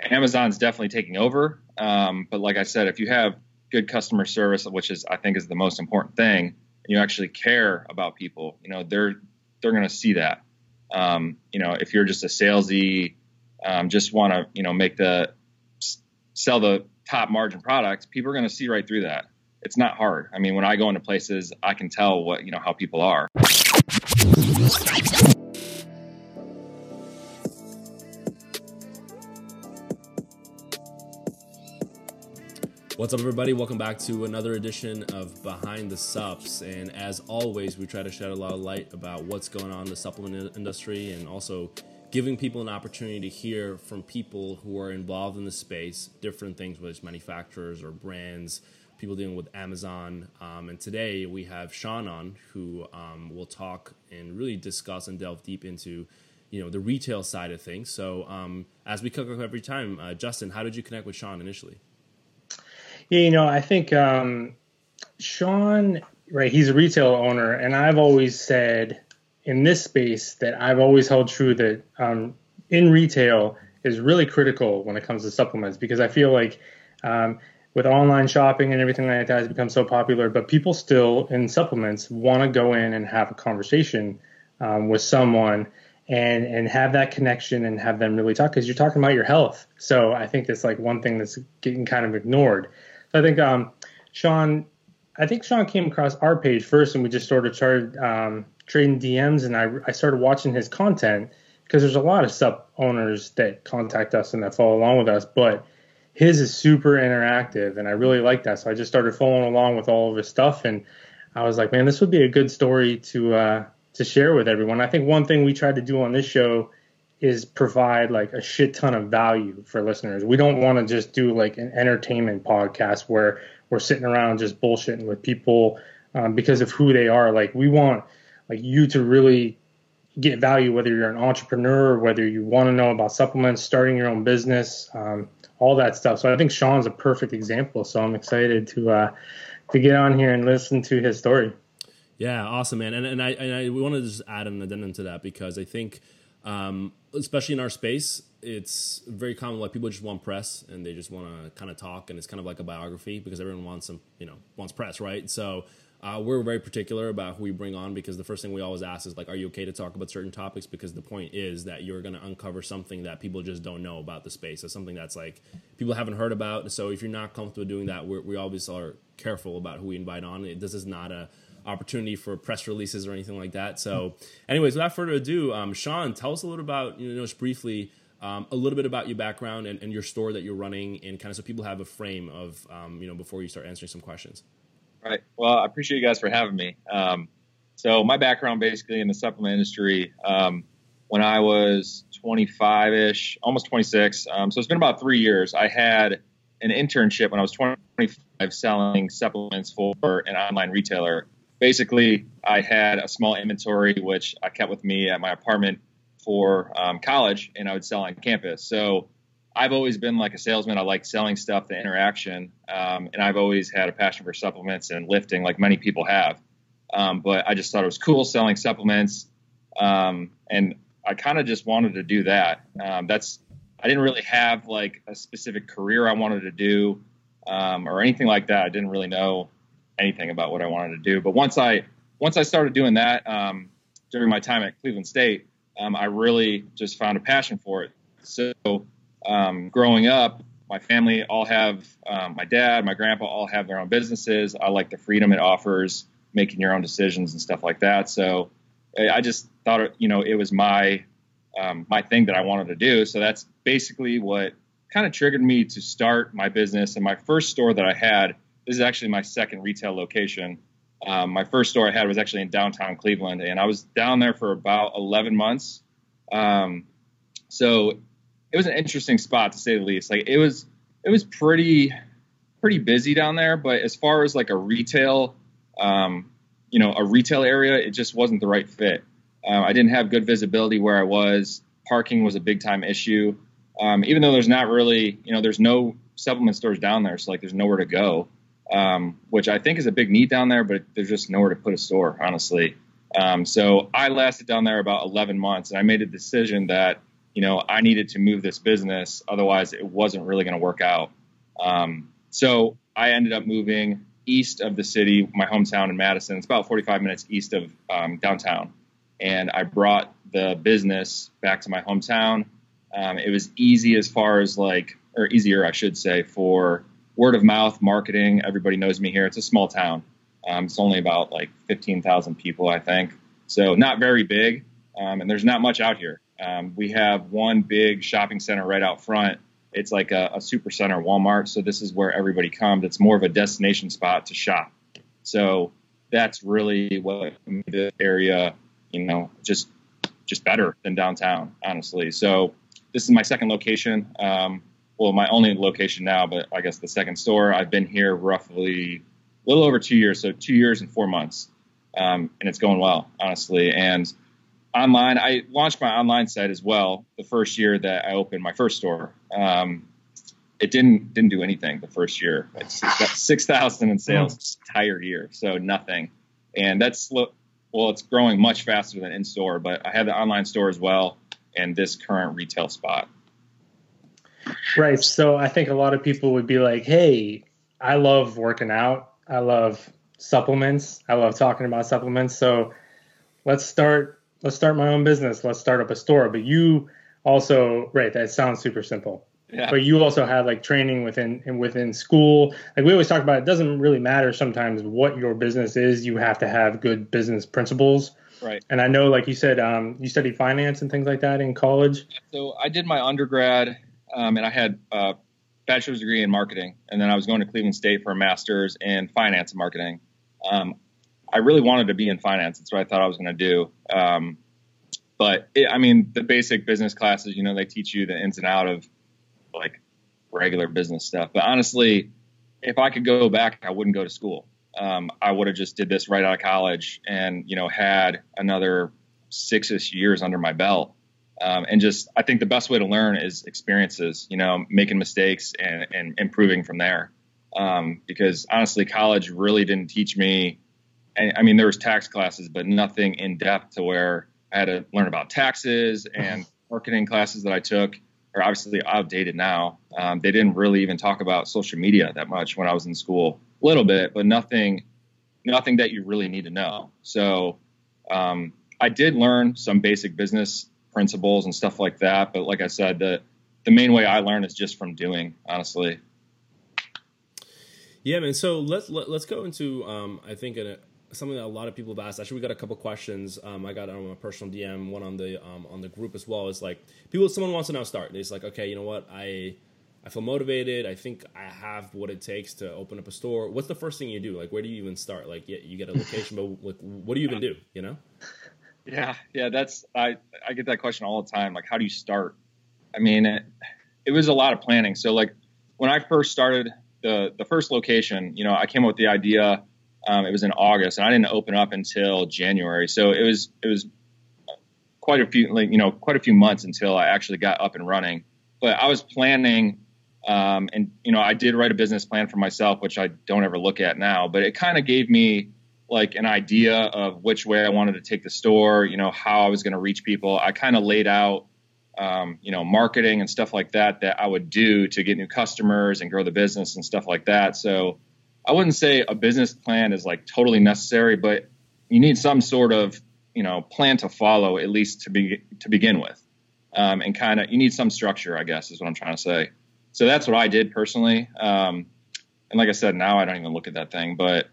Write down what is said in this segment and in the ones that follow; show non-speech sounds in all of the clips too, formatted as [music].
Amazon's definitely taking over. Um, but like I said, if you have good customer service, which is I think is the most important thing, and you actually care about people, you know, they're they're going to see that. Um, you know, if you're just a salesy, um, just want to you know make the sell the top margin products, people are going to see right through that. It's not hard. I mean, when I go into places, I can tell what you know how people are. What's up, everybody? Welcome back to another edition of Behind the Sups. And as always, we try to shed a lot of light about what's going on in the supplement industry and also giving people an opportunity to hear from people who are involved in the space, different things, whether it's manufacturers or brands, people dealing with Amazon. Um, and today we have Sean on who um, will talk and really discuss and delve deep into you know the retail side of things. So um, as we cook up every time, uh, Justin, how did you connect with Sean initially? Yeah, you know, I think um, Sean, right? He's a retail owner, and I've always said in this space that I've always held true that um, in retail is really critical when it comes to supplements because I feel like um, with online shopping and everything like that has become so popular, but people still in supplements want to go in and have a conversation um, with someone and and have that connection and have them really talk because you're talking about your health. So I think that's like one thing that's getting kind of ignored. So I think um, Sean, I think Sean came across our page first, and we just sort of started um, trading DMs, and I, I started watching his content because there's a lot of sub owners that contact us and that follow along with us, but his is super interactive, and I really like that. So I just started following along with all of his stuff, and I was like, man, this would be a good story to uh, to share with everyone. I think one thing we tried to do on this show is provide like a shit ton of value for listeners. We don't want to just do like an entertainment podcast where we're sitting around just bullshitting with people um, because of who they are. Like we want like you to really get value, whether you're an entrepreneur, whether you want to know about supplements, starting your own business, um, all that stuff. So I think Sean's a perfect example. So I'm excited to uh, to get on here and listen to his story. Yeah, awesome, man. And and I and I wanted to just add an addendum to that because I think um, especially in our space, it's very common. Like people just want press and they just want to kind of talk, and it's kind of like a biography because everyone wants some, you know, wants press, right? So uh, we're very particular about who we bring on because the first thing we always ask is like, are you okay to talk about certain topics? Because the point is that you're going to uncover something that people just don't know about the space. or something that's like people haven't heard about. So if you're not comfortable doing that, we always are careful about who we invite on. This is not a opportunity for press releases or anything like that. So, anyways, without further ado, um, Sean, tell us a little about you know just briefly. Um, a little bit about your background and, and, your store that you're running, and kind of so people have a frame of, um, you know, before you start answering some questions. Right. Well, I appreciate you guys for having me. Um, so my background basically in the supplement industry, um, when I was 25 ish, almost 26. Um, so it's been about three years. I had an internship when I was 25 selling supplements for an online retailer basically, I had a small inventory which I kept with me at my apartment for um, college, and I would sell on campus. So I've always been like a salesman. I like selling stuff, the interaction, um, and I've always had a passion for supplements and lifting, like many people have. Um, but I just thought it was cool selling supplements, um, and I kind of just wanted to do that. Um, that's I didn't really have like a specific career I wanted to do um, or anything like that. I didn't really know anything about what I wanted to do. But once I once I started doing that um, during my time at Cleveland State, um, I really just found a passion for it. So um, growing up, my family all have um, my dad, my grandpa all have their own businesses. I like the freedom it offers, making your own decisions and stuff like that. So I just thought, you know, it was my um, my thing that I wanted to do. So that's basically what kind of triggered me to start my business. And my first store that I had this is actually my second retail location. Um, my first store I had was actually in downtown Cleveland, and I was down there for about 11 months. Um, so it was an interesting spot to say the least. Like it was, it was pretty, pretty busy down there. But as far as like a retail, um, you know, a retail area, it just wasn't the right fit. Uh, I didn't have good visibility where I was. Parking was a big time issue. Um, even though there's not really, you know, there's no supplement stores down there, so like there's nowhere to go um, which I think is a big need down there, but there's just nowhere to put a store, honestly. Um, so I lasted down there about 11 months, and I made a decision that you know, I needed to move this business. Otherwise, it wasn't really going to work out. Um, so I ended up moving east of the city, my hometown in Madison. It's about 45 minutes east of um, downtown. And I brought the business back to my hometown. Um, it was easy as far as like, or easier, I should say, for word of mouth marketing. Everybody knows me here. It's a small town. Um, it's only about like 15,000 people, I think. So not very big. Um, and there's not much out here. Um, we have one big shopping center right out front. It's like a, a super center, Walmart. So this is where everybody comes. It's more of a destination spot to shop. So that's really what the area, you know, just just better than downtown, honestly. So this is my second location. Um, well, my only location now, but I guess the second store. I've been here roughly a little over two years, so two years and four months, um, and it's going well, honestly. And online, I launched my online site as well the first year that I opened my first store. Um, it didn't didn't do anything the first year. It's got six thousand in sales entire year, so nothing. And that's well, it's growing much faster than in store. But I have the online store as well, and this current retail spot. Right. So I think a lot of people would be like, "Hey, I love working out. I love supplements. I love talking about supplements. So let's start let's start my own business. Let's start up a store." But you also, right, that sounds super simple. Yeah. But you also have like training within and within school. Like we always talk about, it doesn't really matter sometimes what your business is. You have to have good business principles. Right. And I know, like you said, um, you studied finance and things like that in college. So I did my undergrad um, and I had a bachelor's degree in marketing, and then I was going to Cleveland State for a master's in finance and marketing. Um, I really wanted to be in finance. That's what I thought I was going to do. Um, but it, I mean, the basic business classes, you know, they teach you the ins and out of like regular business stuff. But honestly, if I could go back, I wouldn't go to school. Um, I would have just did this right out of college and you know had another six-ish years under my belt um, and just, I think the best way to learn is experiences, you know, making mistakes and, and improving from there. Um, because honestly, college really didn't teach me. I mean, there was tax classes, but nothing in depth to where I had to learn about taxes and marketing classes that I took are obviously outdated now. Um, they didn't really even talk about social media that much when I was in school, a little bit, but nothing, nothing that you really need to know. So, um, I did learn some basic business principles and stuff like that. But like I said, the the main way I learn is just from doing, honestly. Yeah, man. So let's let, us let us go into um, I think a, something that a lot of people have asked. Actually, we got a couple questions. Um, I got on my personal DM, one on the um, on the group as well. Is like people, someone wants to now start. It's like, okay, you know what, I I feel motivated. I think I have what it takes to open up a store. What's the first thing you do? Like, where do you even start? Like, yeah, you get a location, but like, what do you even do? You know? Yeah, yeah, that's I I get that question all the time. Like, how do you start? I mean, it, it was a lot of planning. So like when I first started the the first location, you know, I came up with the idea. Um, it was in August, and I didn't open up until January. So it was it was quite a few like you know quite a few months until I actually got up and running. But I was planning, um, and you know, I did write a business plan for myself, which I don't ever look at now. But it kind of gave me like an idea of which way I wanted to take the store, you know, how I was going to reach people. I kind of laid out, um, you know, marketing and stuff like that that I would do to get new customers and grow the business and stuff like that. So I wouldn't say a business plan is like totally necessary, but you need some sort of, you know, plan to follow at least to be to begin with, um, and kind of you need some structure, I guess, is what I'm trying to say. So that's what I did personally. Um, and like I said, now I don't even look at that thing, but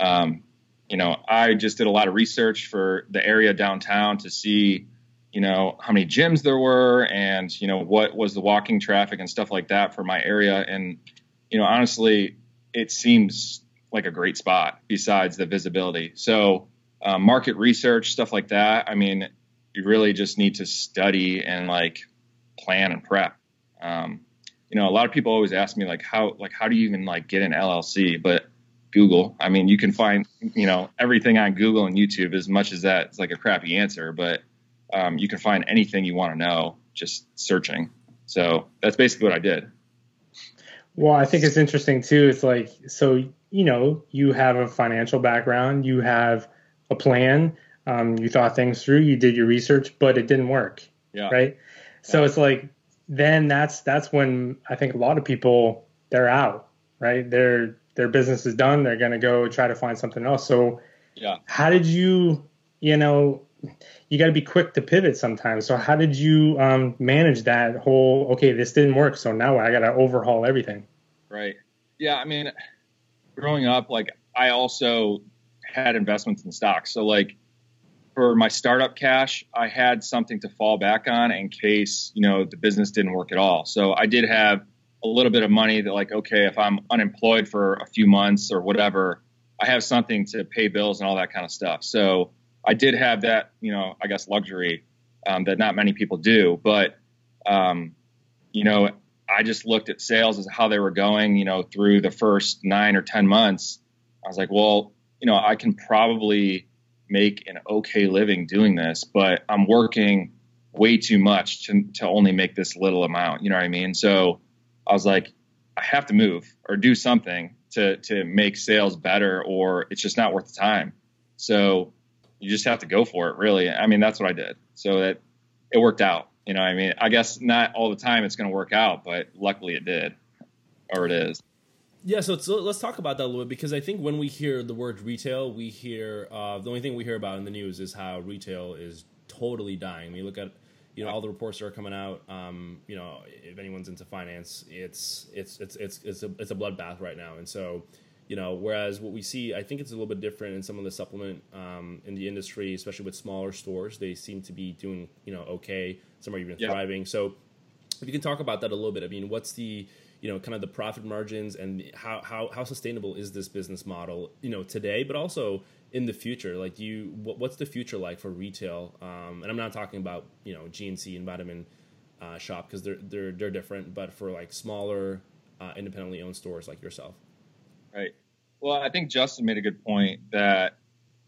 um, you know, I just did a lot of research for the area downtown to see, you know, how many gyms there were and, you know, what was the walking traffic and stuff like that for my area. And, you know, honestly, it seems like a great spot besides the visibility. So, uh, market research, stuff like that. I mean, you really just need to study and like plan and prep. Um, you know, a lot of people always ask me like, how, like, how do you even like get an LLC? But Google. I mean, you can find you know everything on Google and YouTube. As much as that, it's like a crappy answer, but um, you can find anything you want to know just searching. So that's basically what I did. Well, I think it's interesting too. It's like so you know you have a financial background, you have a plan, um, you thought things through, you did your research, but it didn't work. Yeah. Right. So it's like then that's that's when I think a lot of people they're out, right? Their their business is done. They're gonna go try to find something else. So yeah, how did you you know you got to be quick to pivot sometimes. So how did you um, manage that whole? Okay, this didn't work, so now I got to overhaul everything. Right. Yeah. I mean, growing up, like I also had investments in stocks. So like for my startup cash, I had something to fall back on in case you know the business didn't work at all. So I did have a little bit of money that like okay, if I'm unemployed for a few months or whatever, I have something to pay bills and all that kind of stuff. So I did have that, you know, I guess luxury um, that not many people do. But, um, you know, I just looked at sales as how they were going, you know, through the first nine or 10 months. I was like, well, you know, I can probably make an okay living doing this, but I'm working way too much to, to only make this little amount. You know what I mean? So I was like, I have to move or do something to, to make sales better or it's just not worth the time. So you just have to go for it, really. I mean, that's what I did. So that it worked out. You know, I mean, I guess not all the time it's going to work out, but luckily it did, or it is. Yeah, so, let's talk about that a little bit because I think when we hear the word retail, we hear uh, the only thing we hear about in the news is how retail is totally dying. We look at you know all the reports that are coming out. Um, you know, if anyone's into finance, it's it's it's it's it's a, it's a bloodbath right now, and so you know whereas what we see i think it's a little bit different in some of the supplement um, in the industry especially with smaller stores they seem to be doing you know okay some are even yeah. thriving so if you can talk about that a little bit i mean what's the you know kind of the profit margins and how how, how sustainable is this business model you know today but also in the future like you what, what's the future like for retail um, and i'm not talking about you know gnc and vitamin uh, shop because they're they're they're different but for like smaller uh, independently owned stores like yourself Right. Well, I think Justin made a good point that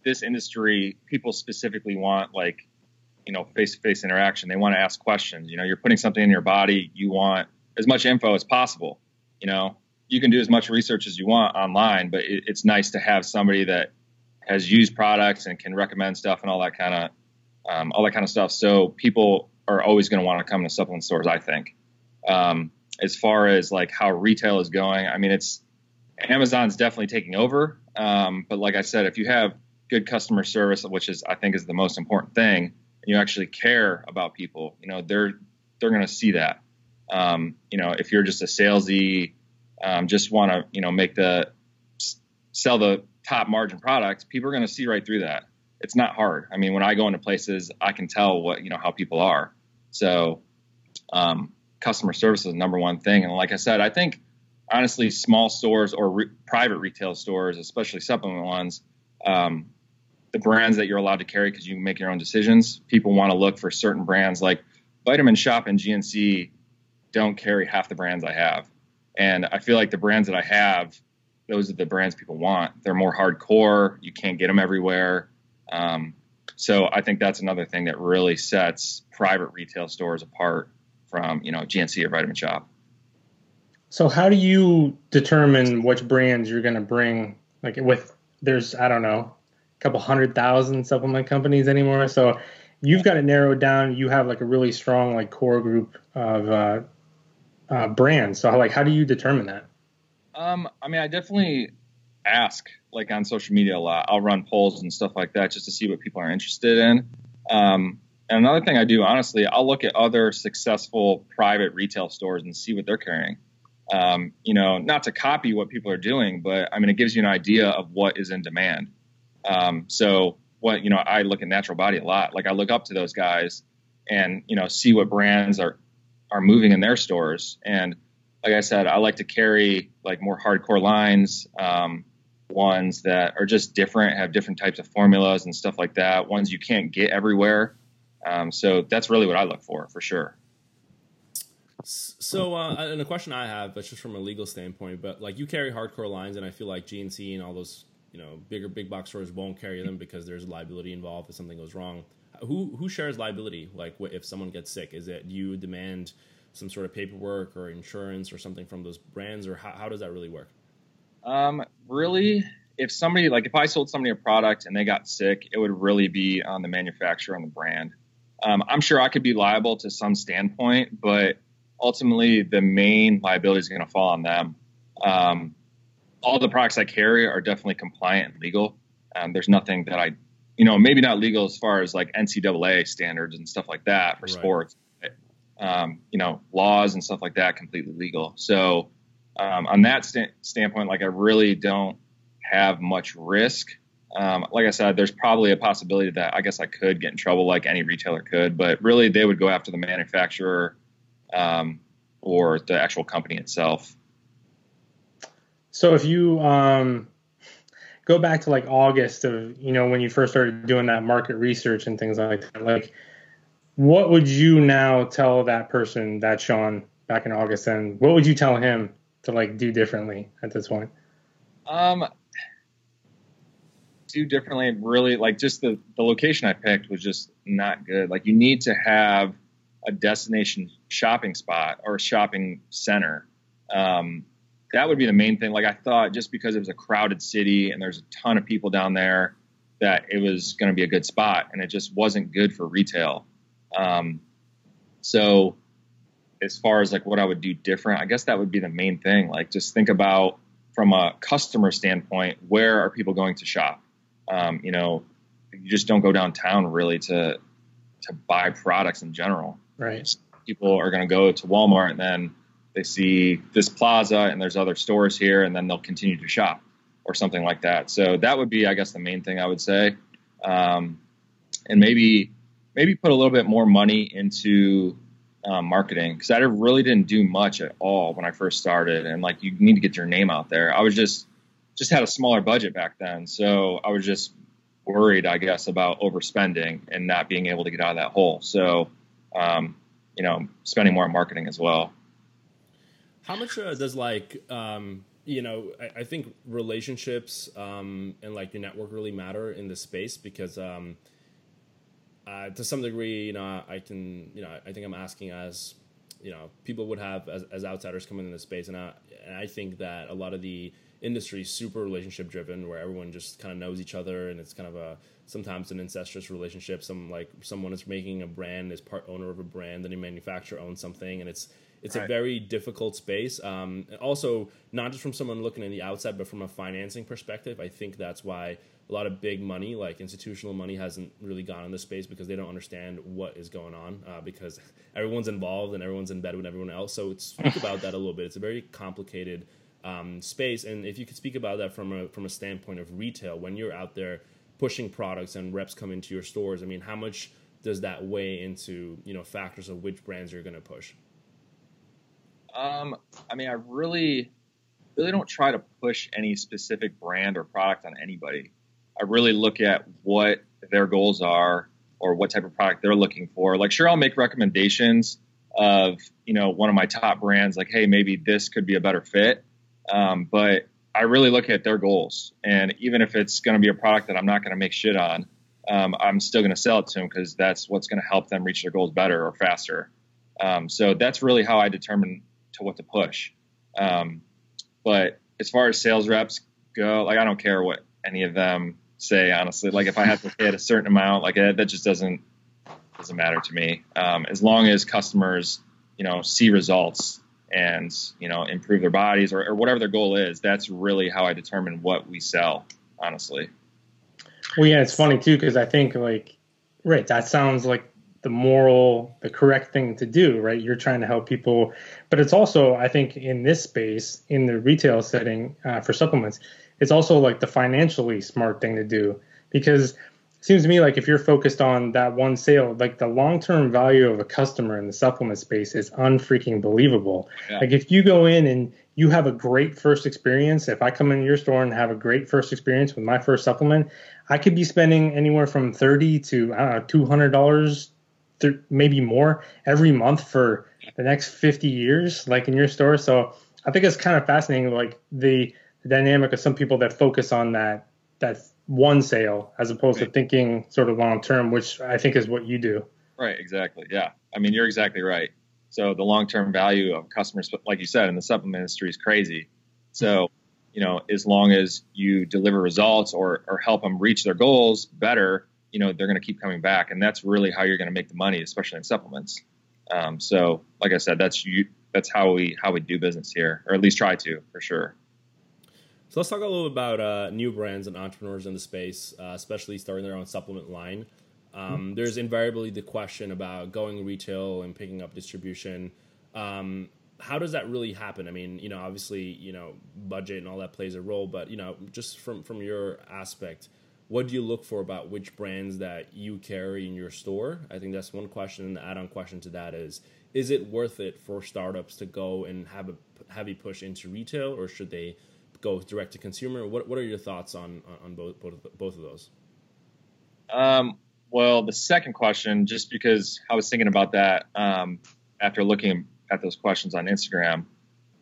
this industry, people specifically want like, you know, face to face interaction. They want to ask questions. You know, you're putting something in your body, you want as much info as possible. You know, you can do as much research as you want online, but it, it's nice to have somebody that has used products and can recommend stuff and all that kind of um, all that kind of stuff. So people are always going to want to come to supplement stores. I think. Um, as far as like how retail is going, I mean, it's Amazon's definitely taking over. Um, but like I said, if you have good customer service, which is I think is the most important thing, and you actually care about people, you know, they're they're going to see that. Um, you know, if you're just a salesy, um, just want to you know make the sell the top margin product, people are going to see right through that. It's not hard. I mean, when I go into places, I can tell what you know how people are. So, um, customer service is the number one thing. And like I said, I think honestly, small stores or re- private retail stores, especially supplement ones, um, the brands that you're allowed to carry because you make your own decisions. People want to look for certain brands like Vitamin Shoppe and GNC don't carry half the brands I have. And I feel like the brands that I have, those are the brands people want. They're more hardcore. You can't get them everywhere. Um, so I think that's another thing that really sets private retail stores apart from, you know, GNC or Vitamin Shoppe. So how do you determine which brands you're going to bring? Like with there's I don't know a couple hundred thousand supplement companies anymore. So you've got to narrow down. You have like a really strong like core group of uh, uh, brands. So like how do you determine that? Um, I mean, I definitely ask like on social media a lot. I'll run polls and stuff like that just to see what people are interested in. Um, and another thing I do, honestly, I'll look at other successful private retail stores and see what they're carrying um, you know, not to copy what people are doing, but I mean, it gives you an idea of what is in demand. Um, so what, you know, I look at natural body a lot. Like I look up to those guys and, you know, see what brands are, are moving in their stores. And like I said, I like to carry like more hardcore lines, um, ones that are just different, have different types of formulas and stuff like that, ones you can't get everywhere. Um, so that's really what I look for, for sure. So, uh, and a question I have, but just from a legal standpoint, but like you carry hardcore lines, and I feel like GNC and all those, you know, bigger big box stores won't carry them because there's liability involved if something goes wrong. Who who shares liability? Like, if someone gets sick, is it you demand some sort of paperwork or insurance or something from those brands, or how, how does that really work? Um, really, if somebody like if I sold somebody a product and they got sick, it would really be on the manufacturer on the brand. Um, I'm sure I could be liable to some standpoint, but ultimately the main liability is going to fall on them. Um, all the products I carry are definitely compliant and legal. Um, there's nothing that I, you know, maybe not legal as far as like NCAA standards and stuff like that for right. sports. Um, you know, laws and stuff like that completely legal. So um, on that st- standpoint, like I really don't have much risk. Um, like I said, there's probably a possibility that I guess I could get in trouble like any retailer could, but really they would go after the manufacturer um, or the actual company itself. So if you um, go back to like August of you know when you first started doing that market research and things like that, like what would you now tell that person, that Sean, back in August, and what would you tell him to like do differently at this point? Um, do differently. Really, like just the the location I picked was just not good. Like you need to have a destination shopping spot or a shopping center. Um, that would be the main thing. Like I thought, just because it was a crowded city and there's a ton of people down there, that it was going to be a good spot, and it just wasn't good for retail. Um, so, as far as like what I would do different, I guess that would be the main thing. Like just think about from a customer standpoint, where are people going to shop? Um, you know, you just don't go downtown really to to buy products in general. Right. People are going to go to Walmart and then they see this plaza and there's other stores here and then they'll continue to shop or something like that. So that would be, I guess, the main thing I would say. Um, and maybe maybe put a little bit more money into um, marketing because I really didn't do much at all when I first started. And like, you need to get your name out there. I was just just had a smaller budget back then, so I was just worried, I guess, about overspending and not being able to get out of that hole. So, um, you know, spending more on marketing as well. How much uh, does like um, you know? I, I think relationships um, and like your network really matter in this space because um, uh, to some degree, you know, I can, you know, I think I'm asking as, you know, people would have as, as outsiders coming into the space, and I, and I think that a lot of the industry is super relationship driven, where everyone just kind of knows each other, and it's kind of a sometimes an incestuous relationship. Some like someone is making a brand, is part owner of a brand, then a manufacturer owns something, and it's it's right. a very difficult space. Um, also, not just from someone looking in the outside, but from a financing perspective, I think that's why a lot of big money, like institutional money, hasn't really gone in this space because they don't understand what is going on uh, because [laughs] everyone's involved and everyone's in bed with everyone else. So speak about that a little bit. It's a very complicated um, space, and if you could speak about that from a from a standpoint of retail, when you're out there pushing products and reps come into your stores, I mean, how much does that weigh into you know factors of which brands you're going to push? Um, I mean, I really, really don't try to push any specific brand or product on anybody. I really look at what their goals are or what type of product they're looking for. Like, sure, I'll make recommendations of you know one of my top brands, like, hey, maybe this could be a better fit. Um, but I really look at their goals, and even if it's going to be a product that I'm not going to make shit on, um, I'm still going to sell it to them because that's what's going to help them reach their goals better or faster. Um, so that's really how I determine to what to push. Um, but as far as sales reps go, like I don't care what any of them say honestly. Like if I have to hit a certain amount, like that just doesn't doesn't matter to me. Um, as long as customers, you know, see results and you know improve their bodies or, or whatever their goal is, that's really how I determine what we sell. Honestly. Well, yeah, it's funny too because I think like right, that sounds like the moral, the correct thing to do, right? You're trying to help people, but it's also, I think, in this space, in the retail setting uh, for supplements, it's also like the financially smart thing to do because it seems to me like if you're focused on that one sale, like the long term value of a customer in the supplement space is unfreaking believable. Yeah. Like if you go in and you have a great first experience, if I come into your store and have a great first experience with my first supplement, I could be spending anywhere from thirty to I don't know two hundred dollars, maybe more every month for the next fifty years, like in your store. So I think it's kind of fascinating, like the the dynamic of some people that focus on that that one sale as opposed right. to thinking sort of long term, which I think is what you do. Right, exactly. Yeah. I mean, you're exactly right. So the long term value of customers, like you said, in the supplement industry is crazy. So, you know, as long as you deliver results or, or help them reach their goals better, you know they're going to keep coming back, and that's really how you're going to make the money, especially in supplements. Um, so, like I said, that's you. That's how we how we do business here, or at least try to, for sure. So let's talk a little bit about uh, new brands and entrepreneurs in the space, uh, especially starting their own supplement line. Um, there's invariably the question about going retail and picking up distribution. Um, how does that really happen? I mean, you know, obviously, you know, budget and all that plays a role, but you know, just from from your aspect, what do you look for about which brands that you carry in your store? I think that's one question. And the add-on question to that is: Is it worth it for startups to go and have a heavy push into retail, or should they go direct to consumer? What What are your thoughts on on both both, of those? Um, well, the second question, just because I was thinking about that um, after looking at those questions on Instagram,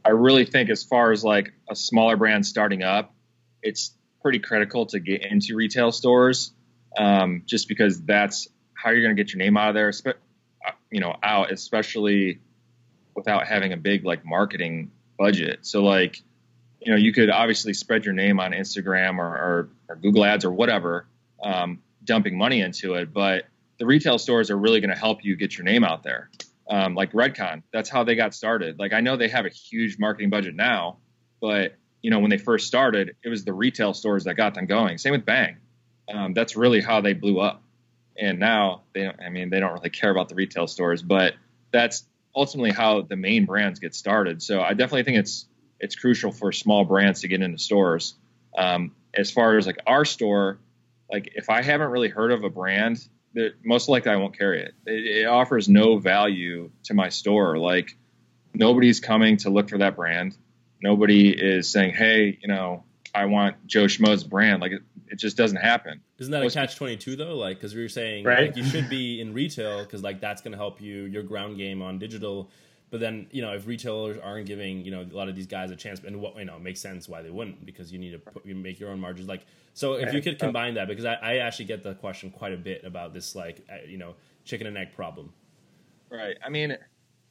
I really think as far as like a smaller brand starting up, it's pretty critical to get into retail stores, um, just because that's how you're going to get your name out of there, uh, you know, out, especially without having a big like marketing budget. So like, you know, you could obviously spread your name on Instagram or, or, or Google Ads or whatever. Um, dumping money into it, but the retail stores are really going to help you get your name out there. Um, like Redcon, that's how they got started. Like I know they have a huge marketing budget now, but you know when they first started, it was the retail stores that got them going. Same with Bang. Um, that's really how they blew up. And now they, don't, I mean, they don't really care about the retail stores, but that's ultimately how the main brands get started. So I definitely think it's it's crucial for small brands to get into stores. Um, as far as like our store, like if I haven't really heard of a brand, that most likely I won't carry it. it. It offers no value to my store. Like nobody's coming to look for that brand. Nobody is saying, "Hey, you know, I want Joe Schmo's brand." Like it, it just doesn't happen. Isn't that most a catch twenty two though? Like because we were saying, right? Like, you should be in retail because like that's going to help you your ground game on digital but then, you know, if retailers aren't giving, you know, a lot of these guys a chance, and what, you know, it makes sense why they wouldn't because you need to put, you make your own margins. Like, so if you could combine that, because I, I actually get the question quite a bit about this, like, uh, you know, chicken and egg problem. Right. I mean,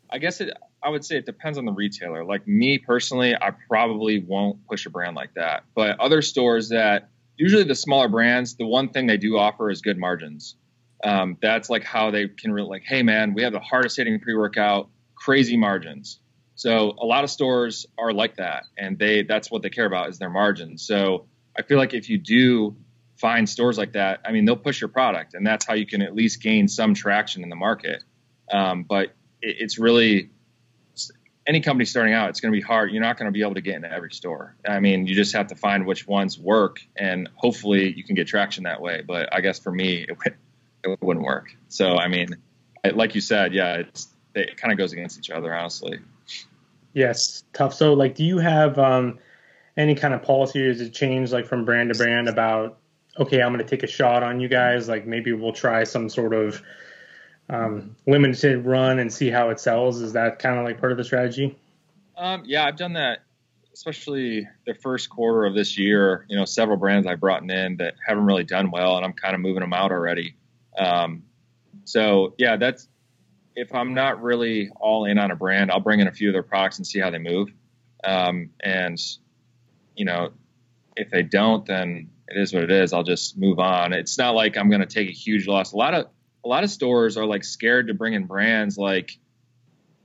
I guess it, I would say it depends on the retailer. Like me personally, I probably won't push a brand like that. But other stores that usually the smaller brands, the one thing they do offer is good margins. Um, that's like how they can really like, hey man, we have the hardest hitting pre workout crazy margins. So a lot of stores are like that, and they that's what they care about is their margins. So I feel like if you do find stores like that, I mean they'll push your product, and that's how you can at least gain some traction in the market. Um, but it, it's really any company starting out, it's going to be hard. You're not going to be able to get into every store. I mean, you just have to find which ones work, and hopefully you can get traction that way. But I guess for me, it, [laughs] it wouldn't work. So I mean, like you said, yeah, it's it kind of goes against each other, honestly. Yes, tough. So, like, do you have um, any kind of policy? Does it change like from brand to brand about okay, I'm going to take a shot on you guys? Like, maybe we'll try some sort of um, limited run and see how it sells. Is that kind of like part of the strategy? Um, yeah, I've done that, especially the first quarter of this year. You know, several brands I've brought in that haven't really done well, and I'm kind of moving them out already. Um, so yeah, that's if I'm not really all in on a brand, I'll bring in a few of their products and see how they move. Um, and you know, if they don't, then it is what it is. I'll just move on. It's not like I'm going to take a huge loss. A lot of a lot of stores are like scared to bring in brands like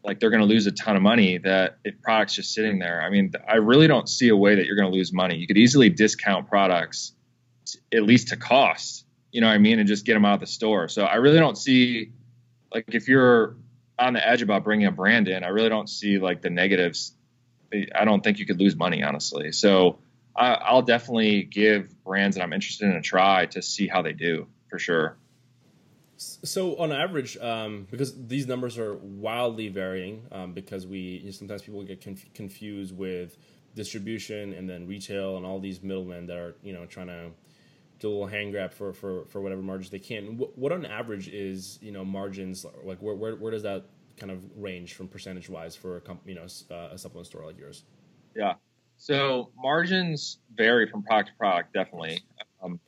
like they're going to lose a ton of money that if products just sitting there. I mean, I really don't see a way that you're going to lose money. You could easily discount products at least to cost, you know what I mean, and just get them out of the store. So I really don't see like if you're on the edge about bringing a brand in, I really don't see like the negatives. I don't think you could lose money, honestly. So I, will definitely give brands that I'm interested in a try to see how they do for sure. So on average, um, because these numbers are wildly varying, um, because we you know, sometimes people get conf- confused with distribution and then retail and all these middlemen that are you know trying to do a little hand grab for, for, for whatever margins they can. What, what on average is you know margins like where, where, where does that kind of range from percentage wise for a company you know uh, a supplement store like yours? Yeah, so margins vary from product to product definitely. Um,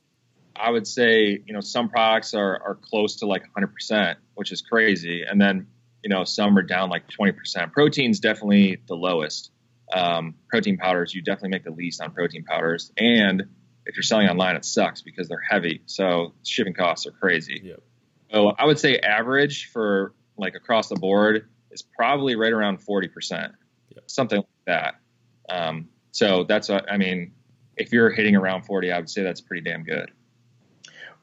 I would say you know some products are are close to like 100 percent, which is crazy, and then you know some are down like 20 percent. Protein's definitely the lowest. Um, protein powders, you definitely make the least on protein powders, and if you're selling online, it sucks because they're heavy. So shipping costs are crazy. Yep. So I would say average for like across the board is probably right around 40%, Yep. something like that. Um, so that's what, I mean, if you're hitting around 40, I would say that's pretty damn good.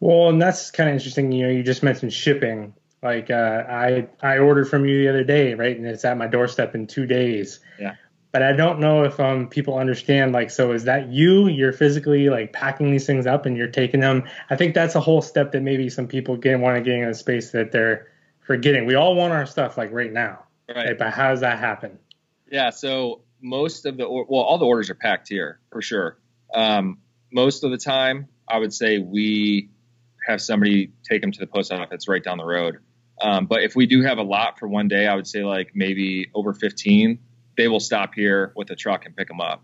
Well, and that's kind of interesting. You know, you just mentioned shipping. Like uh, I I ordered from you the other day, right? And it's at my doorstep in two days. Yeah. But I don't know if um people understand. Like, so is that you? You're physically like packing these things up and you're taking them. I think that's a whole step that maybe some people get want to get in a space that they're forgetting. We all want our stuff like right now. Right. But how does that happen? Yeah. So most of the, or- well, all the orders are packed here for sure. Um, most of the time, I would say we have somebody take them to the post office right down the road. Um, but if we do have a lot for one day, I would say like maybe over 15, they will stop here with a truck and pick them up.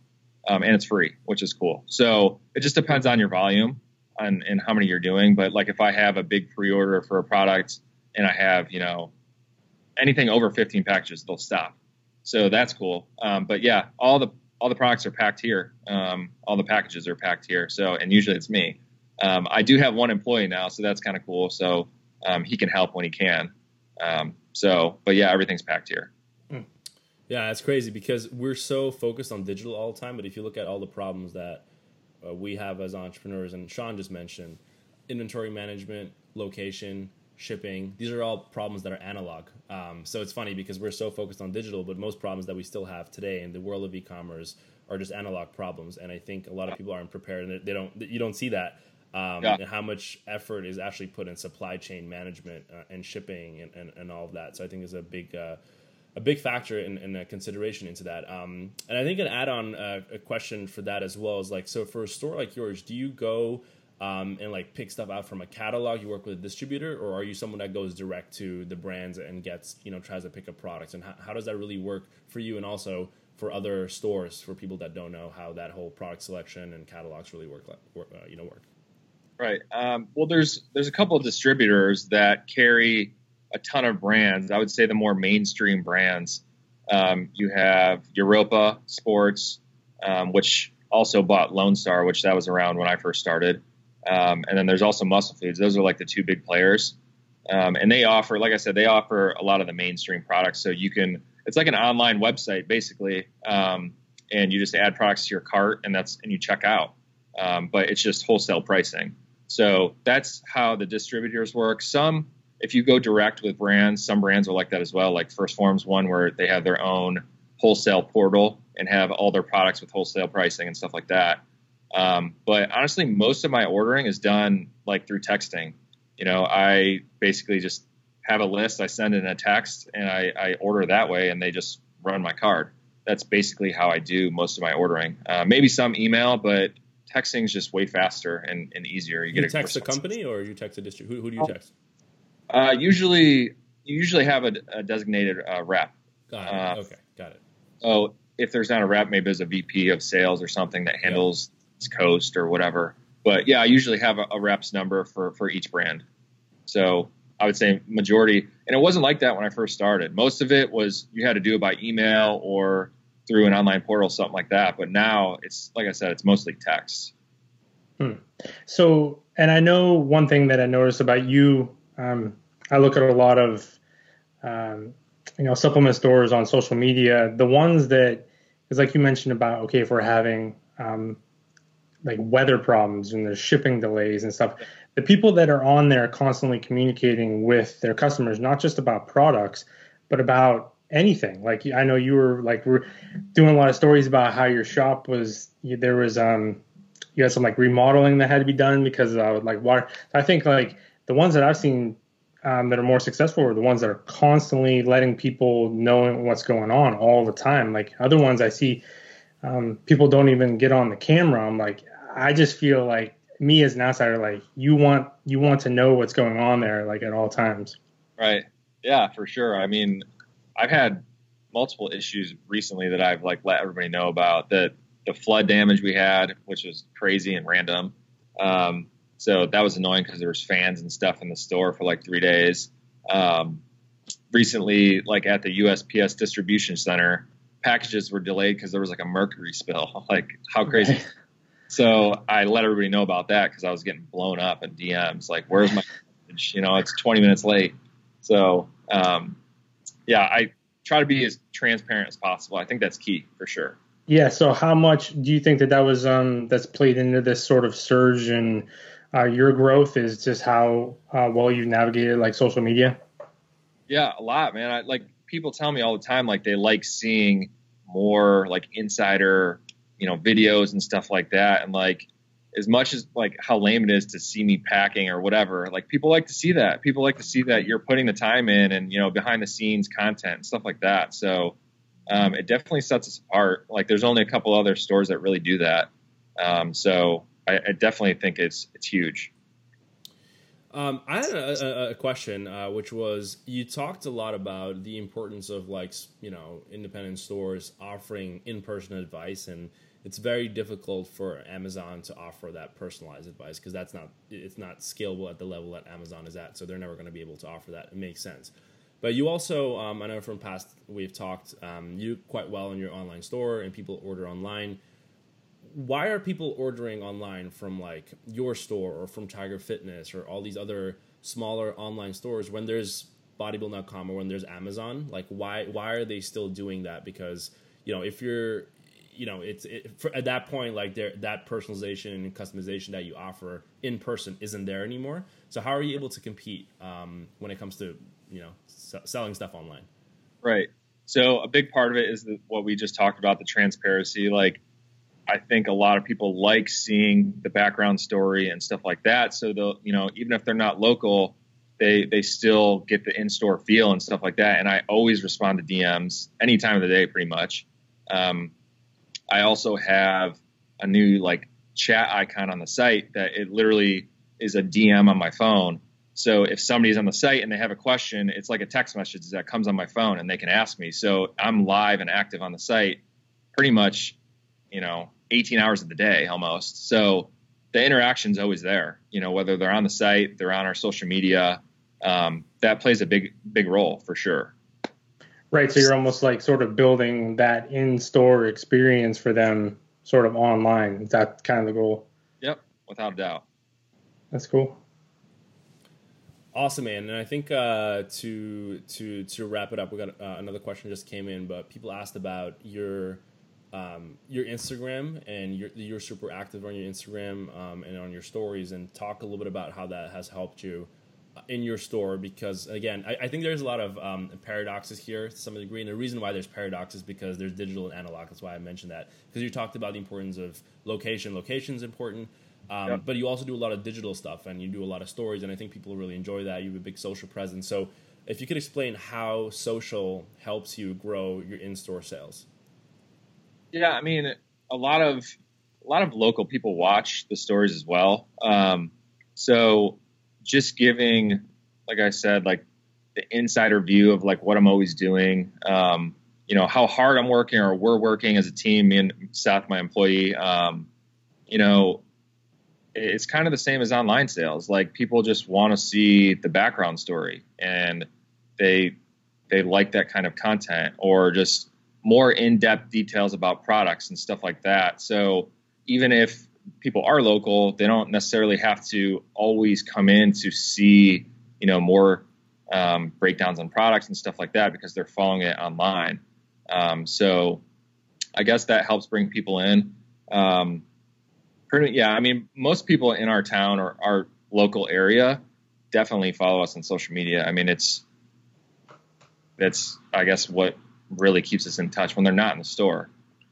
Um, and it's free, which is cool. So it just depends on your volume and, and how many you're doing. But like if I have a big pre order for a product and I have, you know, anything over 15 packages, they'll stop. So that's cool. Um, but yeah, all the all the products are packed here. Um, all the packages are packed here. So and usually it's me. Um, I do have one employee now, so that's kind of cool. So um, he can help when he can. Um, so, but yeah, everything's packed here. Yeah, it's crazy because we're so focused on digital all the time. But if you look at all the problems that uh, we have as entrepreneurs, and Sean just mentioned, inventory management, location, shipping, these are all problems that are analog. Um, so it's funny because we're so focused on digital, but most problems that we still have today in the world of e-commerce are just analog problems. And I think a lot of people aren't prepared, and they don't. You don't see that. Um, Yeah. and how much effort is actually put in supply chain management uh, and shipping and, and, and all of that. So I think is a big uh, a big factor in, in a consideration into that. Um, and I think an add-on uh, a question for that as well is like, so for a store like yours, do you go um, and like pick stuff out from a catalog? You work with a distributor, or are you someone that goes direct to the brands and gets you know tries to pick up products? And how, how does that really work for you, and also for other stores for people that don't know how that whole product selection and catalogs really work? Uh, you know, work. Right. Um, well, there's there's a couple of distributors that carry a ton of brands. I would say the more mainstream brands. Um, you have Europa Sports, um, which also bought Lone Star, which that was around when I first started. Um, and then there's also Muscle Foods. Those are like the two big players. Um, and they offer, like I said, they offer a lot of the mainstream products. So you can, it's like an online website basically, um, and you just add products to your cart, and that's and you check out. Um, but it's just wholesale pricing. So that's how the distributors work. Some, if you go direct with brands, some brands are like that as well. Like First Form's one where they have their own wholesale portal and have all their products with wholesale pricing and stuff like that. Um, but honestly, most of my ordering is done like through texting. You know, I basically just have a list, I send in a text, and I, I order that way, and they just run my card. That's basically how I do most of my ordering. Uh, maybe some email, but texting is just way faster and, and easier. You You get a text the company, or you text a district? Who, who do you text? Uh, usually, you usually have a, a designated uh, rep. Got it. Uh, okay, got it. Oh, if there's not a rep, maybe there's a VP of sales or something that handles East Coast or whatever. But yeah, I usually have a, a rep's number for for each brand. So I would say majority, and it wasn't like that when I first started. Most of it was you had to do it by email or through an online portal, something like that. But now it's like I said, it's mostly text. So, and I know one thing that I noticed about you. Um, I look at a lot of, um, you know, supplement stores on social media. The ones that, is like you mentioned about, okay, if we're having um, like weather problems and there's shipping delays and stuff, the people that are on there constantly communicating with their customers, not just about products, but about anything. Like I know you were like we're doing a lot of stories about how your shop was. There was um you had some like remodeling that had to be done because of like water. I think like the ones that I've seen um, that are more successful are the ones that are constantly letting people know what's going on all the time. Like other ones I see, um, people don't even get on the camera. I'm like, I just feel like me as an outsider, like you want you want to know what's going on there, like at all times. Right. Yeah, for sure. I mean, I've had multiple issues recently that I've like let everybody know about. that the flood damage we had, which was crazy and random. Um, so that was annoying because there was fans and stuff in the store for like three days. Um, recently, like at the USPS distribution center, packages were delayed because there was like a mercury spill. [laughs] Like how crazy. [laughs] So I let everybody know about that because I was getting blown up in DMs. Like, where's my? You know, it's 20 minutes late. So, um, yeah, I try to be as transparent as possible. I think that's key for sure. Yeah. So, how much do you think that that was um, that's played into this sort of surge in uh, your growth? Is just how uh, well you've navigated like social media? Yeah, a lot, man. I like people tell me all the time like they like seeing more like insider you know videos and stuff like that and like as much as like how lame it is to see me packing or whatever like people like to see that people like to see that you're putting the time in and you know behind the scenes content and stuff like that so um, it definitely sets us apart like there's only a couple other stores that really do that um, so I, I, definitely think it's it's huge um, I had a, a, a question, uh, which was you talked a lot about the importance of like you know independent stores offering in person advice and it's very difficult for Amazon to offer that personalized advice because that's not it's not scalable at the level that Amazon is at. So they're never going to be able to offer that. It makes sense. But you also, um, I know from past we've talked, um, you quite well in your online store and people order online. Why are people ordering online from like your store or from Tiger Fitness or all these other smaller online stores when there's bodybuilding.com or when there's Amazon? Like why why are they still doing that? Because you know if you're you know it's it, for, at that point like there that personalization and customization that you offer in person isn't there anymore so how are you able to compete um, when it comes to you know s- selling stuff online right so a big part of it is the, what we just talked about the transparency like i think a lot of people like seeing the background story and stuff like that so they'll you know even if they're not local they they still get the in-store feel and stuff like that and i always respond to dms any time of the day pretty much um, I also have a new like chat icon on the site that it literally is a DM on my phone. So if somebody's on the site and they have a question, it's like a text message that comes on my phone and they can ask me. So I'm live and active on the site pretty much, you know, 18 hours of the day almost. So the interaction's always there, you know, whether they're on the site, they're on our social media. Um, that plays a big, big role for sure. Right. So you're almost like sort of building that in store experience for them sort of online. Is that kind of the goal? Yep, without a doubt. That's cool. Awesome, man. And I think uh, to to to wrap it up, we got uh, another question just came in, but people asked about your um, your Instagram and you're, you're super active on your Instagram um, and on your stories, and talk a little bit about how that has helped you in your store because again I, I think there's a lot of um, paradoxes here to some degree and the reason why there's paradoxes is because there's digital and analog that's why i mentioned that because you talked about the importance of location. Location is important um, but you also do a lot of digital stuff and you do a lot of stories and i think people really enjoy that. You have a big social presence. So if you could explain how social helps you grow your in-store sales yeah i mean a lot of a lot of local people watch the stories as well um, so just giving, like I said, like the insider view of like what I'm always doing. Um, you know how hard I'm working or we're working as a team. Me and Seth, my employee. Um, you know, it's kind of the same as online sales. Like people just want to see the background story, and they they like that kind of content or just more in-depth details about products and stuff like that. So even if people are local, they don't necessarily have to always come in to see, you know, more um, breakdowns on products and stuff like that because they're following it online. Um, so I guess that helps bring people in. Um, pretty, yeah, I mean, most people in our town or our local area definitely follow us on social media. I mean, it's, that's, I guess, what really keeps us in touch when they're not in the store.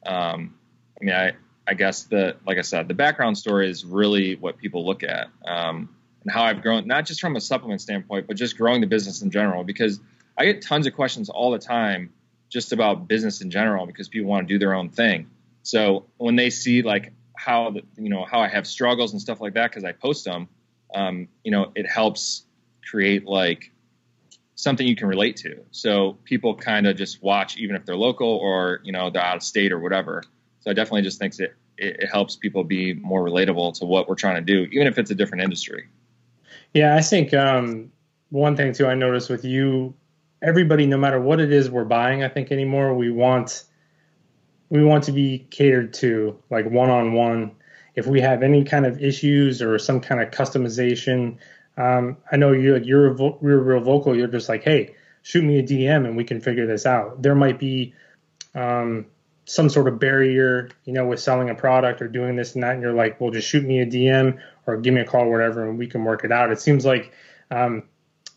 Um, I mean, I, I guess the like I said, the background story is really what people look at, um, and how I've grown, not just from a supplement standpoint, but just growing the business in general. Because I get tons of questions all the time just about business in general because people want to do their own thing. So when they see like how the, you know how I have struggles and stuff like that because I post them, um, you know, it helps create like something you can relate to. So people kind of just watch even if they're local or you know they're out of state or whatever. So I definitely just think that it, it helps people be more relatable to what we're trying to do, even if it's a different industry. Yeah, I think um, one thing too I noticed with you, everybody, no matter what it is we're buying, I think anymore we want we want to be catered to like one on one. if we have any kind of issues or some kind of customization, um, I know you you're you're real vocal. You're just like, hey, shoot me a DM and we can figure this out. There might be um, some sort of barrier, you know, with selling a product or doing this and that, and you're like, well, just shoot me a DM or give me a call, or whatever, and we can work it out. It seems like um,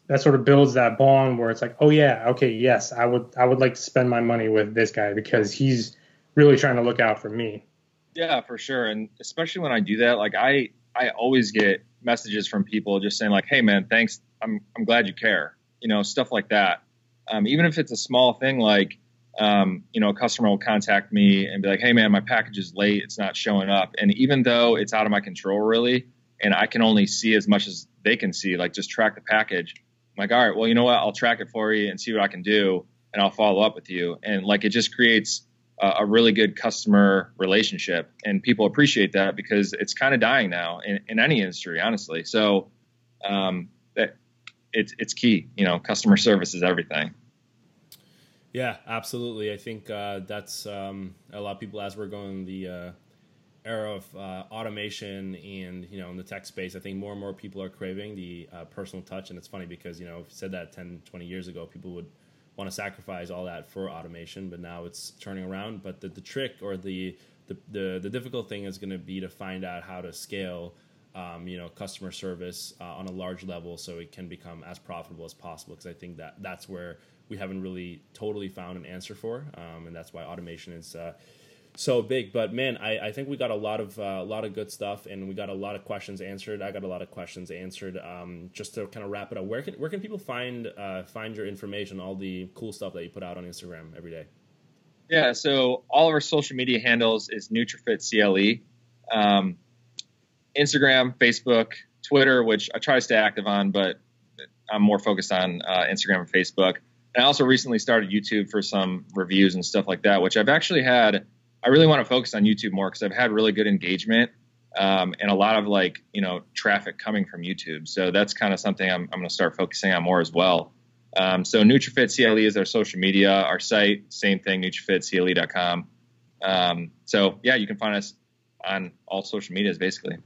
that sort of builds that bond where it's like, oh yeah, okay, yes, I would I would like to spend my money with this guy because he's really trying to look out for me. Yeah, for sure, and especially when I do that, like I I always get messages from people just saying like, hey man, thanks, I'm I'm glad you care, you know, stuff like that. Um, even if it's a small thing like um, you know, a customer will contact me and be like, "Hey, man, my package is late; it's not showing up." And even though it's out of my control, really, and I can only see as much as they can see, like just track the package. I'm like, all right, well, you know what? I'll track it for you and see what I can do, and I'll follow up with you. And like, it just creates a, really good customer relationship, and people appreciate that because it's kind of dying now in, in any industry, honestly. So, um, that it's it's key. You know, customer service is everything. Yeah, absolutely. I think uh, that's um, a lot of people as we're going the uh, era of uh, automation and you know in the tech space. I think more and more people are craving the uh, personal touch, and it's funny because you know if you said that 10, 20 years ago, people would want to sacrifice all that for automation, but now it's turning around. But the, the trick or the the, the, the difficult thing is going to be to find out how to scale. Um, you know, customer service uh, on a large level, so it can become as profitable as possible. Because I think that that's where we haven't really totally found an answer for, um, and that's why automation is uh, so big. But man, I, I think we got a lot of uh, a lot of good stuff, and we got a lot of questions answered. I got a lot of questions answered. Um, just to kind of wrap it up, where can where can people find uh, find your information, all the cool stuff that you put out on Instagram every day? Yeah, so all of our social media handles is NutriFit CLE. Um, Instagram, Facebook, Twitter, which I try to stay active on, but I'm more focused on uh, Instagram and Facebook. I also recently started YouTube for some reviews and stuff like that, which I've actually had. I really want to focus on YouTube more because I've had really good engagement um, and a lot of like you know traffic coming from YouTube. So that's kind of something I'm, I'm going to start focusing on more as well. Um, so NutriFit CLE is our social media, our site, same thing, NutriFitCLE.com. Um, so yeah, you can find us on all social medias basically.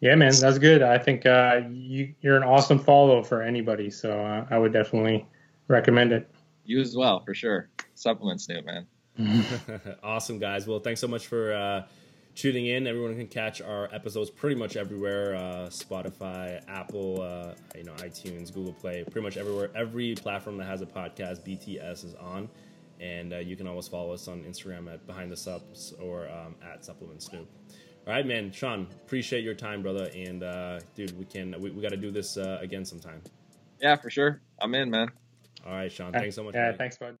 Yeah, man, that's good. I think uh, you, are an awesome follow for anybody. So uh, I would definitely recommend it. You as well, for sure. Supplements Snoop, man. [laughs] awesome, guys. Well, thanks so much for uh, tuning in. Everyone can catch our episodes pretty much everywhere: uh, Spotify, Apple, uh, you know, iTunes, Google Play, pretty much everywhere. Every platform that has a podcast, BTS is on, and uh, you can always follow us on Instagram at Behind the Supps or um, at Supplement Snoop. All right, man, Sean, appreciate your time, brother, and uh, dude, we can we, we got to do this uh, again sometime. Yeah, for sure. I'm in, man. All right, Sean. Thanks so much. Yeah, man. thanks, bud.